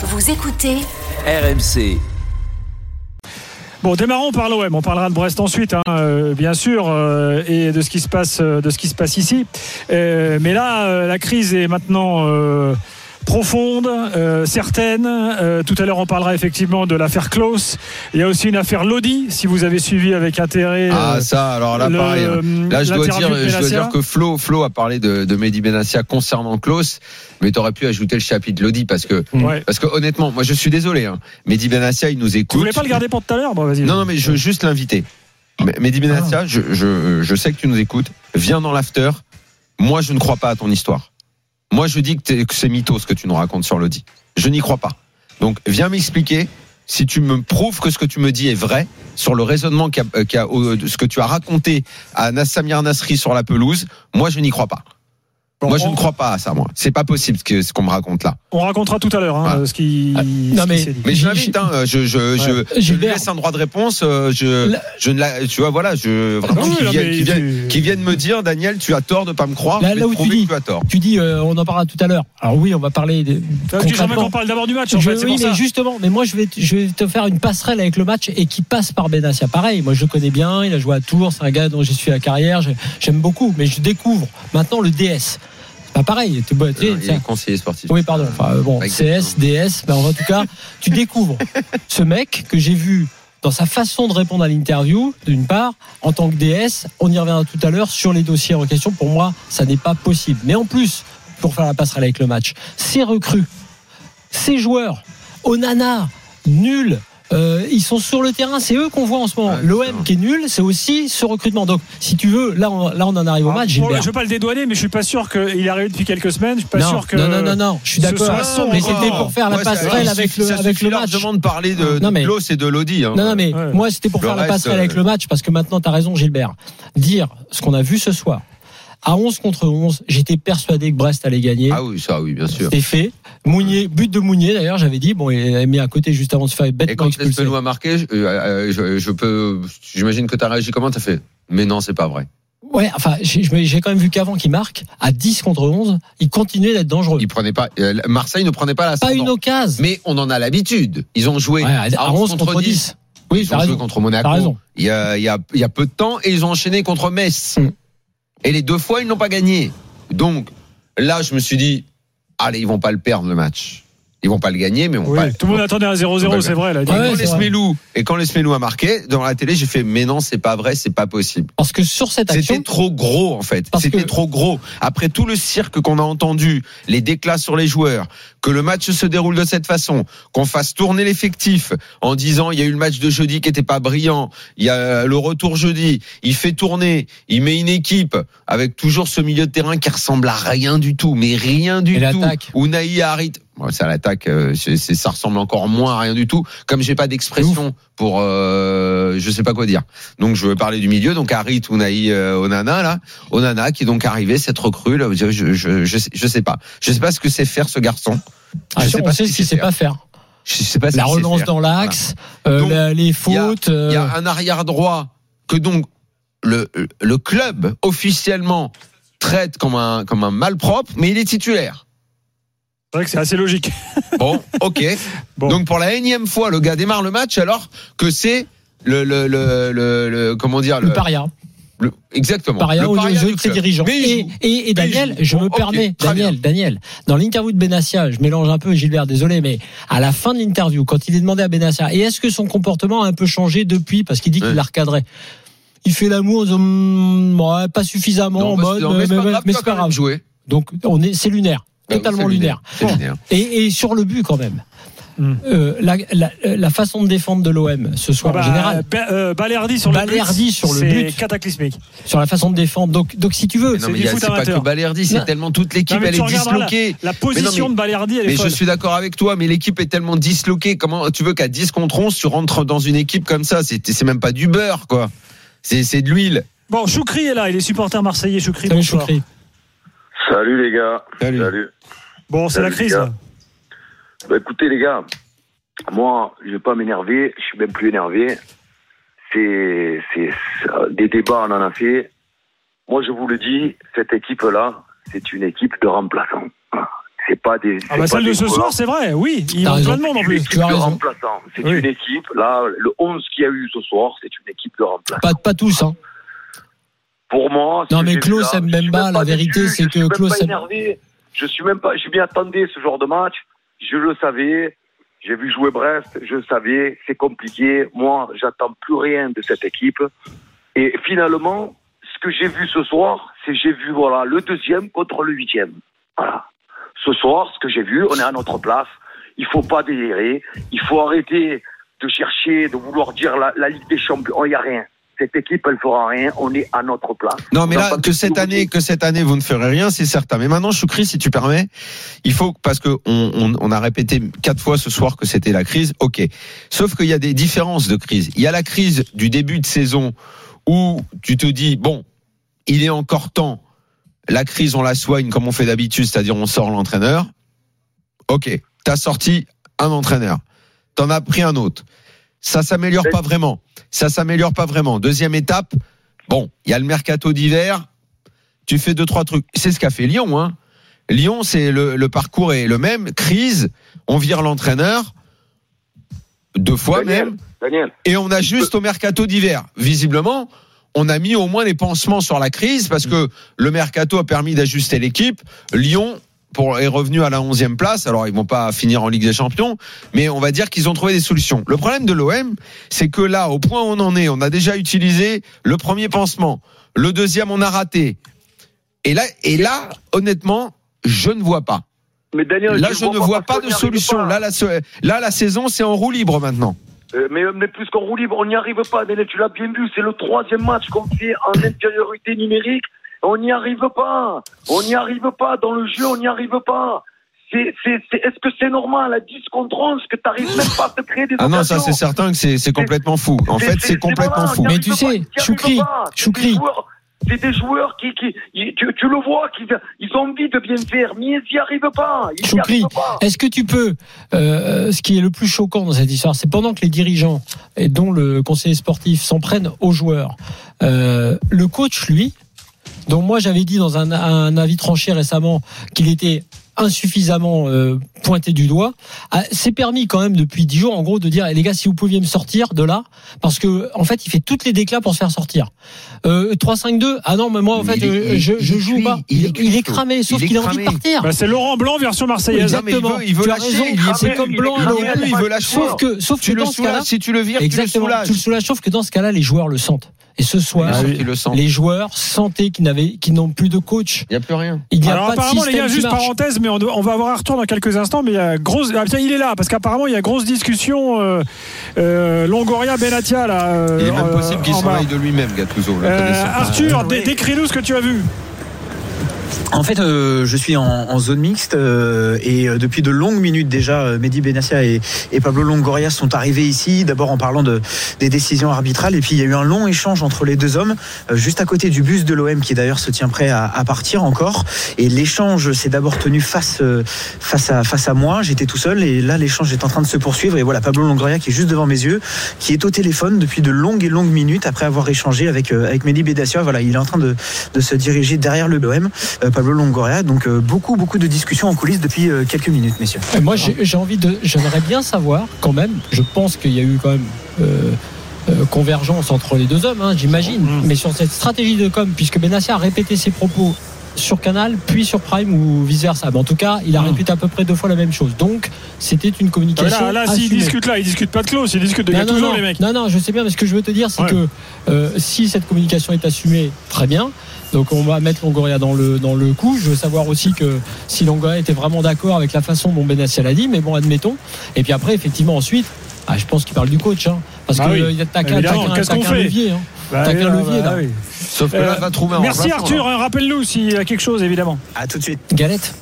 Vous écoutez RMC. Bon, démarrons par l'OM. On parlera de Brest ensuite, hein, euh, bien sûr, euh, et de ce qui se passe, euh, de ce qui se passe ici. Euh, mais là, euh, la crise est maintenant euh, profonde, euh, certaine. Euh, tout à l'heure, on parlera effectivement de l'affaire Klaus. Il y a aussi une affaire Lodi, si vous avez suivi avec intérêt. Ah euh, ça, alors là le- pareil. hein. Là je dois dire, je dois dire que Flo, Flo a parlé de, de Mehdi Benassia concernant Klaus, mais t'aurais pu ajouter le chapitre Lodi parce que Ouais. parce que honnêtement, moi je suis désolé. Hein. Mehdi Benassia, il nous écoute. Vous voulez pas le garder pour tout à l'heure? Bon, vas-y. Non non mais je veux juste l'inviter. Mehdi Benassia, je, je je sais que tu nous écoutes. Viens dans l'after. Moi je ne crois pas à ton histoire. Moi je dis que, c'est mytho ce que tu nous racontes sur Lodi. Je n'y crois pas. Donc viens m'expliquer si tu me prouves que ce que tu me dis est vrai sur le raisonnement qu'a, euh, euh, que tu as raconté à Nassamir Nasri sur la pelouse, moi je n'y crois pas. Bon, moi je on, ne crois pas à ça moi. C'est pas possible ce, que, ce qu'on me raconte là. on racontera tout à l'heure hein, Ah. ce qui, Ah, non, mais-. Mais je l'invite, hein, je, je, je, je lui laisse un droit de réponse. euh, Je, La- je ne la, tu vois, voilà, je vraiment oui, qui qui, viennent, tu- qui viennent me dire, Daniel, tu as tort de pas me croire. Là- là où tu dis- tu as tort. Tu dis, euh, on en parlera tout à l'heure. Alors oui, on va parler de, Tu veux jamais qu'on parle d'abord du match en Je- fait, c'est oui, mais ça. justement, mais moi je vais, te- je vais te faire une passerelle avec le match et qui passe par Benassia. Pareil, moi je le connais bien, il a joué à Tours, c'est un gars dont j'ai suivi la carrière, j'ai- j'aime beaucoup, mais je découvre maintenant le DS. Pas pareil. Il t'es- est conseiller sportif. oui, pardon. Enfin, bon, Exactement. CS, DS, mais en tout cas, tu découvres ce mec que j'ai vu dans sa façon de répondre à l'interview, d'une part, en tant que DS, on y reviendra tout à l'heure sur les dossiers en question. Pour moi, ça n'est pas possible. Mais en plus, pour faire la passerelle avec le match, ces recrues, ces joueurs, Onana, nul. Euh, ils sont sur le terrain, c'est eux qu'on voit en ce moment. L'OM qui est nul, c'est aussi ce recrutement. Donc, si tu veux, là, on, là, on en arrive au Ah, match. bon, Gilbert. je veux pas le dédouaner, mais je suis pas sûr qu'il est arrivé depuis quelques semaines. Je suis pas non, sûr que. non, non, non, non, je suis d'accord. Mais c'était pour faire la passerelle avec suffit- le, ça avec le match. largement de parler de, Non, de Klaus et de Lodi. hein. Non, non, mais Ouais. moi, c'était pour Le faire la passerelle euh, avec le match, parce que maintenant, tu as raison, Gilbert. Dire ce qu'on a vu ce soir, à 11 contre 11, j'étais persuadé que Brest allait gagner. Ah oui, ça, oui, bien sûr. C'était fait. Mounier, but de Mounier, d'ailleurs, j'avais dit, bon, il a mis à côté juste avant de se faire Et bêtement quand expulser. Espelou a marqué, je, euh, je, je peux, j'imagine que tu as réagi comment T'as fait? Mais non, c'est pas vrai. Ouais, enfin, j'ai quand même vu qu'avant qu'il marque, à 10 contre 11, il continuait d'être dangereux. Il prenait pas, euh, Marseille ne prenait pas la Pas une occasion. Mais on en a l'habitude. Ils ont joué Ouais, à 11 contre 10. Oui, Ils ont joué contre Monaco raison. il y, a, il, y a, il y a peu de temps et ils ont enchaîné contre Metz. Mm. Et les deux fois, ils n'ont pas gagné. Donc là, je me suis dit, allez, ils vont pas le perdre le match. Ils vont pas le gagner, mais on Oui, va. tout le monde attendait un 0-0, c'est vrai. Là, Ouais, Et quand les vrai. Smelou et quand les Smelou a marqué dans la télé, j'ai fait mais non, c'est pas vrai, c'est pas possible. Parce que sur cette C'était action, trop gros en fait. C'était que- trop gros. Après tout le cirque qu'on a entendu, les déclats sur les joueurs, que le match se déroule de cette façon, qu'on fasse tourner l'effectif en disant il y a eu le match de jeudi qui était pas brillant, il y a le retour jeudi, il fait tourner, il met une équipe avec toujours ce milieu de terrain qui ressemble à rien du tout, mais rien du Et tout. l'attaque. Unai Harit, ça l'attaque, euh, ça ressemble encore moins à rien du tout. Comme j'ai pas d'expression pour, euh, je sais pas quoi dire. Donc je veux parler du milieu. Donc Harit, Unai, euh, Onana là, Onana qui est donc arrivé cette recrue là. Je, je, je, je sais, sais pas. Je sais pas ce que c'est faire ce garçon. ah, je sais on pas sait ce qu'il sait pas faire. Je sais pas ce La relance dans l'axe, euh, les fautes. Il y a un arrière droit que donc le, le club officiellement traite comme un, comme un malpropre, mais il est titulaire. C'est vrai que c'est assez logique. Bon, ok. Bon. Donc pour la énième fois, le gars démarre le match alors que c'est le, le, le, le, le- comment dire le paria. le- exactement. Paria le paria de ses dirigeants. Et, Daniel, je Bon, me permets, Daniel, bien. Daniel, dans l'interview de Benassia, je mélange un peu Gilbert, désolé, mais à la fin de l'interview, quand il est demandé à Benassia, et est-ce que son comportement a un peu changé depuis, parce qu'il dit qu'il Ouais. l'a recadré. Il fait l'amour en disant, Hum, ouais, pas suffisamment Non, en bah, mode, mais c'est mais, pas mais- grave, c'est pas jouer. Donc, on est, c'est lunaire. Oui, Totalement lunaire. Et, et sur le but, quand même. Hmm. Euh, la, la, la façon de défendre de l'OM ce soir, Bah, en général, Ba- euh, Balerdi sur le Balerdi but. sur le c'est but. cataclysmique. sur la façon de défendre. Donc, donc si tu veux, Mais non, c'est mais du il y a- foot c'est pas que Balerdi, c'est Non. tellement toute l'équipe, elle est disloquée. La position mais- de Balerdi, elle est Mais je suis d'accord avec toi, mais l'équipe est tellement disloquée. Comment tu veux qu'à 10 contre 11, tu rentres dans une équipe comme ça? C'est c'est même pas du beurre, quoi. C'est c'est de l'huile. Bon, Choukri est là, il est supporter marseillais. Choukri, bonsoir. Choukri. Salut les gars. Salut. Salut. Bon, c'est la crise. Bah, écoutez les gars, moi je vais pas m'énerver, je suis même plus énervé. C'est c'est des débats on en a fait. Moi je vous le dis, cette équipe là, c'est une équipe de remplaçants. C'est pas des. Ah bah pas celle de ce soir, c'est vrai, oui. Il manque raison. plein de monde en C'est une plus. équipe de remplaçants. C'est Oui. une équipe. Là, le 11 qu'il y a eu ce soir, c'est une équipe de remplaçants. Pas, pas tous, hein. Pour moi. Non, mais Klaus aime même pas, la vérité, c'est je que Klaus pas aime- énervé. Je suis même pas. Je m'y attendais ce genre de match. Je le savais. J'ai vu jouer Brest. Je le savais. C'est compliqué. Moi, j'attends plus rien de cette équipe. Et finalement, ce que j'ai vu ce soir, c'est j'ai vu voilà le deuxième contre le huitième. Voilà. Ce soir, ce que j'ai vu, on est à notre place. Il faut pas délirer. Il faut arrêter de chercher, de vouloir dire la, la Ligue des Champions. Il n'y a rien. Cette équipe, elle fera rien. On est à notre place. Non, mais là, que cette année, que cette année, vous ne ferez rien, c'est certain. Mais maintenant, Choukri, si tu permets, il faut, parce que on, on, on a répété quatre fois ce soir que c'était la crise. Ok. Sauf qu'il y a des différences de crise. Il y a la crise du début de saison où tu te dis, bon, il est encore temps. La crise, on la soigne comme on fait d'habitude, c'est-à-dire on sort l'entraîneur. Ok. T'as sorti un entraîneur. T'en as pris un autre. Ça s'améliore pas vraiment. Ça s'améliore pas vraiment. Deuxième étape, bon, il y a le mercato d'hiver. Tu fais deux trois trucs. C'est ce qu'a fait Lyon. Hein. Lyon, c'est le, le parcours est le même. Crise, on vire l'entraîneur deux fois Daniel, même, Daniel, et on ajuste au mercato d'hiver. Visiblement, on a mis au moins des pansements sur la crise parce que le mercato a permis d'ajuster l'équipe. Lyon pour, est revenu à la 11e place. Alors, ils vont pas finir en Ligue des Champions, mais on va dire qu'ils ont trouvé des solutions. Le problème de l'OM, c'est que là, au point où on en est, on a déjà utilisé le premier pansement. Le deuxième, on a raté. Et là, et là, honnêtement, je ne vois pas. mais Daniel, Là, je ne vois pas de solution. pas. Là, la, là, la saison, c'est en roue libre maintenant. Euh, mais, mais plus qu'en roue libre, on n'y arrive pas, Daniel, tu l'as bien vu, c'est le troisième match qu'on fait en infériorité numérique. On n'y arrive pas. On n'y arrive pas. Dans le jeu, on n'y arrive pas. C'est, c'est, c'est, est-ce que c'est normal à 10 contre 11 que tu n'arrives même pas à te créer des Ah non, ça c'est certain que c'est c'est complètement fou. En fait, c'est complètement voilà, fou. Mais tu sais, Choukri, pas. C'est des Choukri. joueurs- C'est des joueurs qui, qui, tu, tu le vois, qui, ils ont envie de bien faire, mais ils n'y arrivent pas. Ils Choukri, arrivent pas. est-ce que tu peux, euh, ce qui est le plus choquant dans cette histoire, c'est pendant que les dirigeants, et dont le conseiller sportif, s'en prennent aux joueurs, euh, le coach, lui, dont moi j'avais dit dans un, un avis tranché récemment qu'il était insuffisamment euh, pointé du doigt, a- s'est permis quand même depuis dix jours en gros de dire Eh, les gars si vous pouviez me sortir de là parce que en fait il fait toutes les déclats pour se faire sortir. Euh, 3-5-2 ah non mais moi en Mais fait il est- euh, je, il je est joue cuit, pas. il Il, est il est cuit. cramé sauf qu'il a envie de partir. Bah, c'est Laurent Blanc version marseillaise. Non, mais il Exactement. veut- il veut lâcher, raison. il est- C'est comme Blanc. il veut lâcher. Sauf que, sauf Tu que le dans ce cas-là, soulages, si tu le vires, tu le exactement, soulages. tu le soulages. Sauf que dans ce cas-là, les joueurs le sentent. Et ce soir, oui. sent. les joueurs sentaient qu'ils n'avaient, qu'ils n'ont plus de coach. Il n'y a plus rien. Il n'y a Alors pas de apparemment système les gars, juste parenthèse, mais on, on va avoir un retour dans quelques instants. Mais il y a grosse, ah, tiens, il est là parce qu'apparemment il y a grosse discussion euh, euh, Longoria Benatia là. euh, Il est même euh, possible qu'il s'en bas. aille de lui-même, Gattuso. Euh. Arthur, Ah, décris-nous ce que tu as vu. En fait, euh, je suis en, zone mixte euh, et euh, depuis de longues minutes déjà, euh, Mehdi Benassia et, et Pablo Longoria sont arrivés ici, d'abord en parlant de, des décisions arbitrales et puis il y a eu un long échange entre les deux hommes, euh, juste à côté du bus de l'OM qui d'ailleurs se tient prêt à, à partir encore. Et l'échange s'est d'abord tenu face, euh, face, à, face à moi, j'étais tout seul et là l'échange est en train de se poursuivre et voilà Pablo Longoria qui est juste devant mes yeux, qui est au téléphone depuis de longues et longues minutes après avoir échangé avec, avec Mehdi Benassia. Voilà, il est en train de, de se diriger derrière le l'OM. Euh, Pablo Longoria. Donc euh, beaucoup, beaucoup de discussions en coulisses depuis euh, quelques minutes, messieurs. Et Moi, j'ai envie de, j'aimerais bien savoir quand même. Je pense qu'il y a eu quand même. euh, euh, convergence entre les deux hommes, hein, j'imagine. Mm. Mais sur cette stratégie de com, puisque Benassia a répété ses propos sur Canal, puis sur Prime ou vice versa. Mais en tout cas, il a Mm. répété à peu près deux fois la même chose. Donc, c'était une communication. Là, là s'ils discutent là, ils discutent pas de clause, ils discutent de Non, non, Gattuso non, les mecs. non, non, je sais bien, mais ce que je veux te dire, c'est Ouais. que euh, si cette communication est assumée, très bien. Donc on va mettre Longoria dans le, dans le coup. Je veux savoir aussi que si Longoria était vraiment d'accord avec la façon dont Benassia l'a dit, mais bon, admettons. Et puis après, effectivement, ensuite, ah, je pense qu'il parle du coach. Hein, parce Bah que oui. euh, qu'un Évidemment, t'as qu'un- levier. hein. Bah, T'as qu'un bah, levier, bah, là. oui. Sauf que là, Euh, va trouver un Merci Arthur, hein, rappelle-nous s'il y a quelque chose évidemment. À tout de suite. Galette.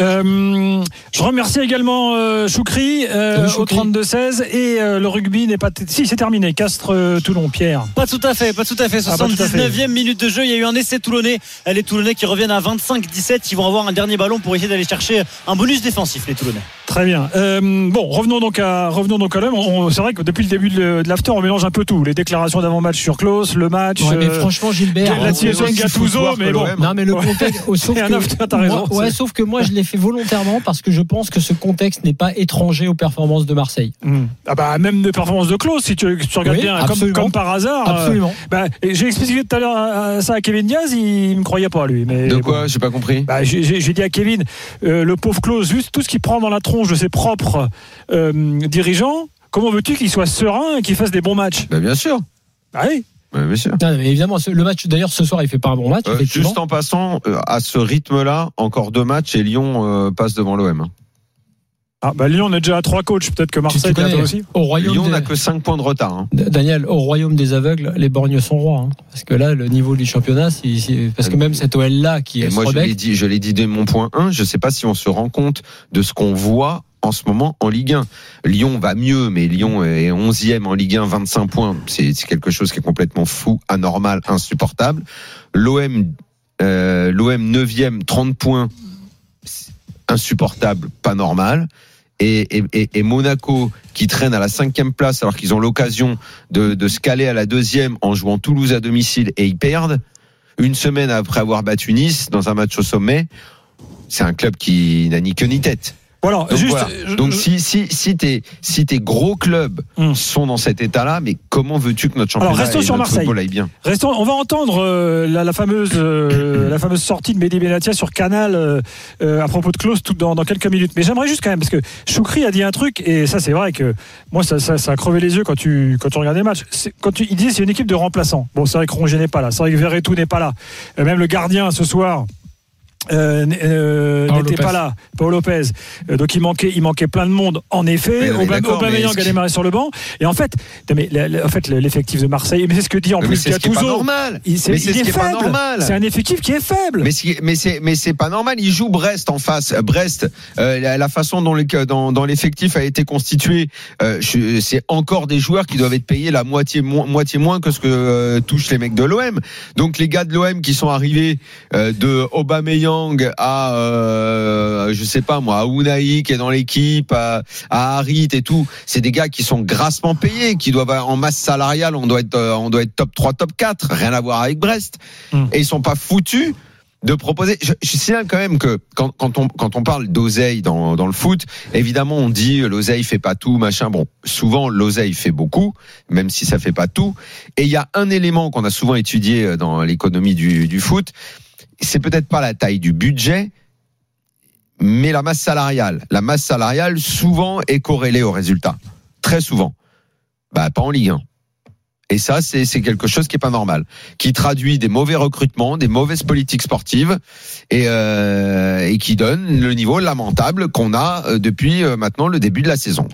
Euh, je remercie également euh, Choukri euh, au Choukri. 32-16 et euh, le rugby n'est pas. Si, c'est terminé. Castres euh, Toulon, Pierre. Pas tout à fait, pas tout à fait. Ah, pas tout à fait. 79e minute de jeu, il y a eu un essai toulonnais. Les Toulonnais qui reviennent à 25-17, ils vont avoir un dernier ballon pour essayer d'aller chercher un bonus défensif, les Toulonnais. Très bien. Euh, bon, revenons donc à revenons donc à l'OM. On- C'est vrai que depuis le début de, de l'after, on mélange un peu tout. Les déclarations d'avant-match sur Klaus, le match. Ouais, mais euh, franchement, Gilbert. la euh, situation de Gattuso, mais bon. Non mais le contexte, oh, sauf C'est un que, after, t'as raison, moi- ouais, c'est- sauf que moi je l'ai fait volontairement parce que je pense que ce contexte n'est pas étranger aux performances de Marseille. hmm. Ah bah même des performances de Klaus, si tu, regardes Oui, bien, comme, absolument. comme par hasard. euh, Absolument. bah, J'ai expliqué tout à l'heure euh, ça à Kevin Diaz, il me croyait pas lui. Mais De bon. quoi? J'ai pas compris. Bah, j'ai- dit à Kevin, euh, le pauvre Klaus, juste tout ce qu'il prend dans la tronche de ses propres euh, dirigeants, comment veux-tu qu'il soit serein et qu'il fasse des bons matchs? Bah, bien sûr. Bah oui. Bah, bien sûr. Non, mais évidemment, le match d'ailleurs ce soir il fait pas un bon match. Euh, juste en passant, euh, à ce rythme-là, encore deux matchs et Lyon euh, passe devant l'OM. Ah, bah, Lyon, on est déjà à trois coachs, peut-être que Marseille connais, aussi. Au royaume Lyon des- n'a que 5 points de retard. hein. Daniel, au royaume des aveugles, les borgnes sont rois. hein. Parce que là, le niveau du championnat, c'est- parce que même cette OL là qui Et est moi, je l'ai dit, je l'ai dit dès mon point 1. Je sais pas si on se rend compte de ce qu'on voit en ce moment en Ligue 1. Lyon va mieux, mais Lyon est 11e en Ligue 1, 25 points. C'est quelque chose qui est complètement fou, anormal, insupportable. L'OM, euh, l'OM 9e, 30 points. Insupportable, pas normal. Et, et- Monaco qui traîne à la cinquième place alors qu'ils ont l'occasion de, de se caler à la deuxième en jouant Toulouse à domicile et ils perdent une semaine après avoir battu Nice dans un match au sommet, c'est un club qui n'a ni queue ni tête. Voilà, Donc, juste. voilà. je- Donc je- si si si tes si tes gros clubs Hum. sont dans cet état-là, mais comment veux-tu que notre championnat Alors, restons et sur notre Marseille. football aille bien Restons, on va entendre euh, la, la fameuse euh, la fameuse sortie de Mehdi Benatia sur Canal euh, euh, à propos de Klaus tout dans, dans quelques minutes. Mais j'aimerais juste quand même parce que Choukri a dit un truc et ça c'est vrai que moi ça, ça, ça a crevé les yeux quand tu quand tu regardes les matchs. Quand tu, il disait c'est une équipe de remplaçants. Bon c'est vrai que Rongier n'est pas là, c'est vrai que Verretou n'est pas là, Euh, même le gardien ce soir. Euh, euh, Paul n'était Lopez. pas là, Paul Lopez. Euh, donc il manquait, il manquait plein de monde. En effet, Aubameyang a démarré sur le banc. Et en fait, non, mais en fait, le- l'effectif de Marseille, mais c'est ce que dit en Mais plus c'est Gattuso. Il, c'est- Mais c'est il ce est est pas faible. normal. C'est un effectif qui est faible. Mais c'est mais c'est mais c'est pas normal. Il joue Brest en face. Brest, euh, la, la façon dont les- dans, dans l'effectif a été constitué, euh, c'est encore des joueurs qui doivent être payés la moitié moins moitié moins que ce que euh, touchent les mecs de l'OM. Donc les gars de l'OM qui sont arrivés euh, de Aubameyang à euh, je sais pas moi à Unai qui est dans l'équipe, à, à Harit et tout, c'est des gars qui sont grassement payés, qui doivent en masse salariale, on doit être euh, on doit être top 3, top 4, rien à voir avec Brest. Hmm. Et ils sont pas foutus de proposer. Je, je signale quand même que quand, quand on quand on parle d'oseille dans, dans le foot, évidemment on dit euh, l'oseille fait pas tout, machin. Bon, souvent l'oseille fait beaucoup, même si ça fait pas tout. Et il y a un élément qu'on a souvent étudié dans l'économie du, du foot, c'est peut-être pas la taille du budget, mais la masse salariale. La masse salariale souvent est corrélée au résultat, très souvent. Bah pas en Ligue 1. Et ça, c'est quelque chose qui est pas normal, qui traduit des mauvais recrutements, des mauvaises politiques sportives, et, euh, et qui donne le niveau lamentable qu'on a euh, depuis euh, maintenant le début de la saison,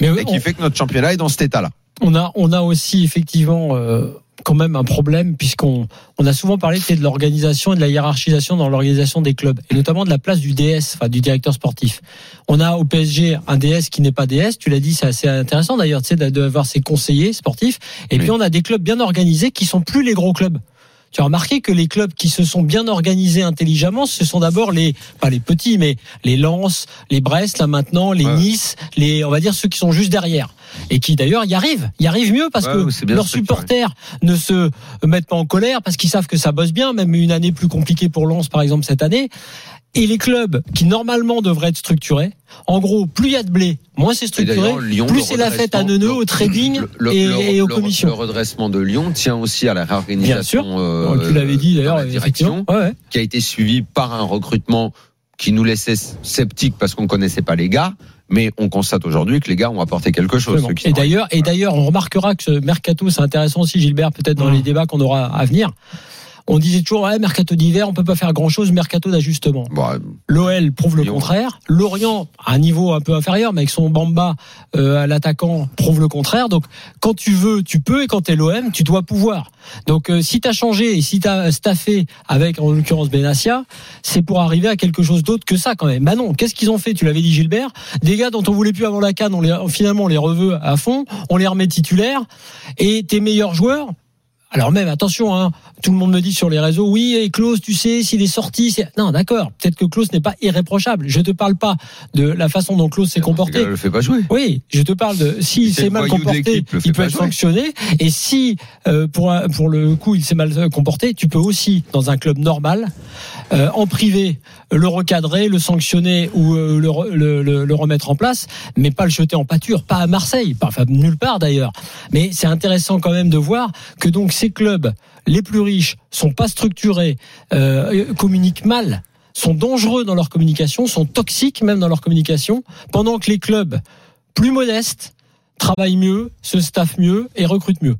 mais et qui fait que notre championnat est dans cet état-là. on a, on a aussi effectivement euh, quand même un problème puisqu'on on a souvent parlé de l'organisation et de la hiérarchisation dans l'organisation des clubs et notamment de la place du DS, enfin du directeur sportif. On a au PSG un DS qui n'est pas DS, tu l'as dit, c'est assez intéressant d'ailleurs, tu sais, d'avoir ses conseillers sportifs. Et Oui. puis on a des clubs bien organisés qui sont plus les gros clubs. Tu as remarqué que les clubs qui se sont bien organisés intelligemment, ce sont d'abord les, pas les petits, mais les Lens, les Brest, là maintenant, les Ouais. Nice, les, on va dire ceux qui sont juste derrière. Et qui d'ailleurs y arrivent, y arrivent mieux parce Ouais, que leurs supporters ne se mettent pas en colère parce qu'ils savent que ça bosse bien, même une année plus compliquée pour Lens par exemple cette année. Et les clubs qui normalement devraient être structurés, en gros, plus il y a de blé, moins c'est structuré, Lyon, plus c'est la fête à Neuneu, au trading le- le- et, le- et aux commissions. Le redressement de Lyon tient aussi à la réorganisation. Bien sûr. euh, tu l'avais dit d'ailleurs, la direction, Ouais, ouais. qui a été suivi par un recrutement qui nous laissait sceptiques parce qu'on connaissait pas les gars. Mais on constate aujourd'hui que les gars ont apporté quelque chose. Qui Et d'ailleurs, et d'ailleurs, on remarquera que ce mercato, c'est intéressant aussi, Gilbert, peut-être dans Mmh. les débats qu'on aura à venir. On disait toujours, ouais, mercato d'hiver, on peut pas faire grand chose, mercato d'ajustement. Bon, L'OL prouve le Lyon. contraire. L'Orient, à un niveau un peu inférieur, mais avec son Bamba euh, à l'attaquant, prouve le contraire. Donc, quand tu veux, tu peux, et quand t'es l'OM, tu dois pouvoir. Donc, euh, si t'as changé et si t'as staffé avec, en l'occurrence, Benassia, c'est pour arriver à quelque chose d'autre que ça, quand même. Bah non, qu'est-ce qu'ils ont fait? Tu l'avais dit, Gilbert. Des gars dont on voulait plus avant la canne, on les, finalement, on les reveut à fond, on les remet titulaires, et tes meilleurs joueurs, alors même, attention, hein, tout le monde me dit sur les réseaux, oui, et Klaus, tu sais, s'il est sorti, c'est... non, d'accord, peut-être que Klaus n'est pas irréprochable. Je te parle pas de la façon dont Klaus s'est comporté. Il le fait pas jouer. Oui, je te parle de s'il s'est mal comporté, il peut être jouer. sanctionné. Et si euh, pour un- pour le coup il s'est mal comporté, tu peux aussi dans un club normal, euh, en privé, le recadrer, le sanctionner ou euh, le, le- le remettre en place, mais pas le jeter en pâture, pas à Marseille, pas enfin nulle part d'ailleurs. Mais c'est intéressant quand même de voir que donc ces clubs les plus riches sont pas structurés, euh, communiquent mal sont dangereux dans leur communication, sont toxiques même dans leur communication, pendant que les clubs plus modestes travaillent mieux, se staffent mieux et recrutent mieux.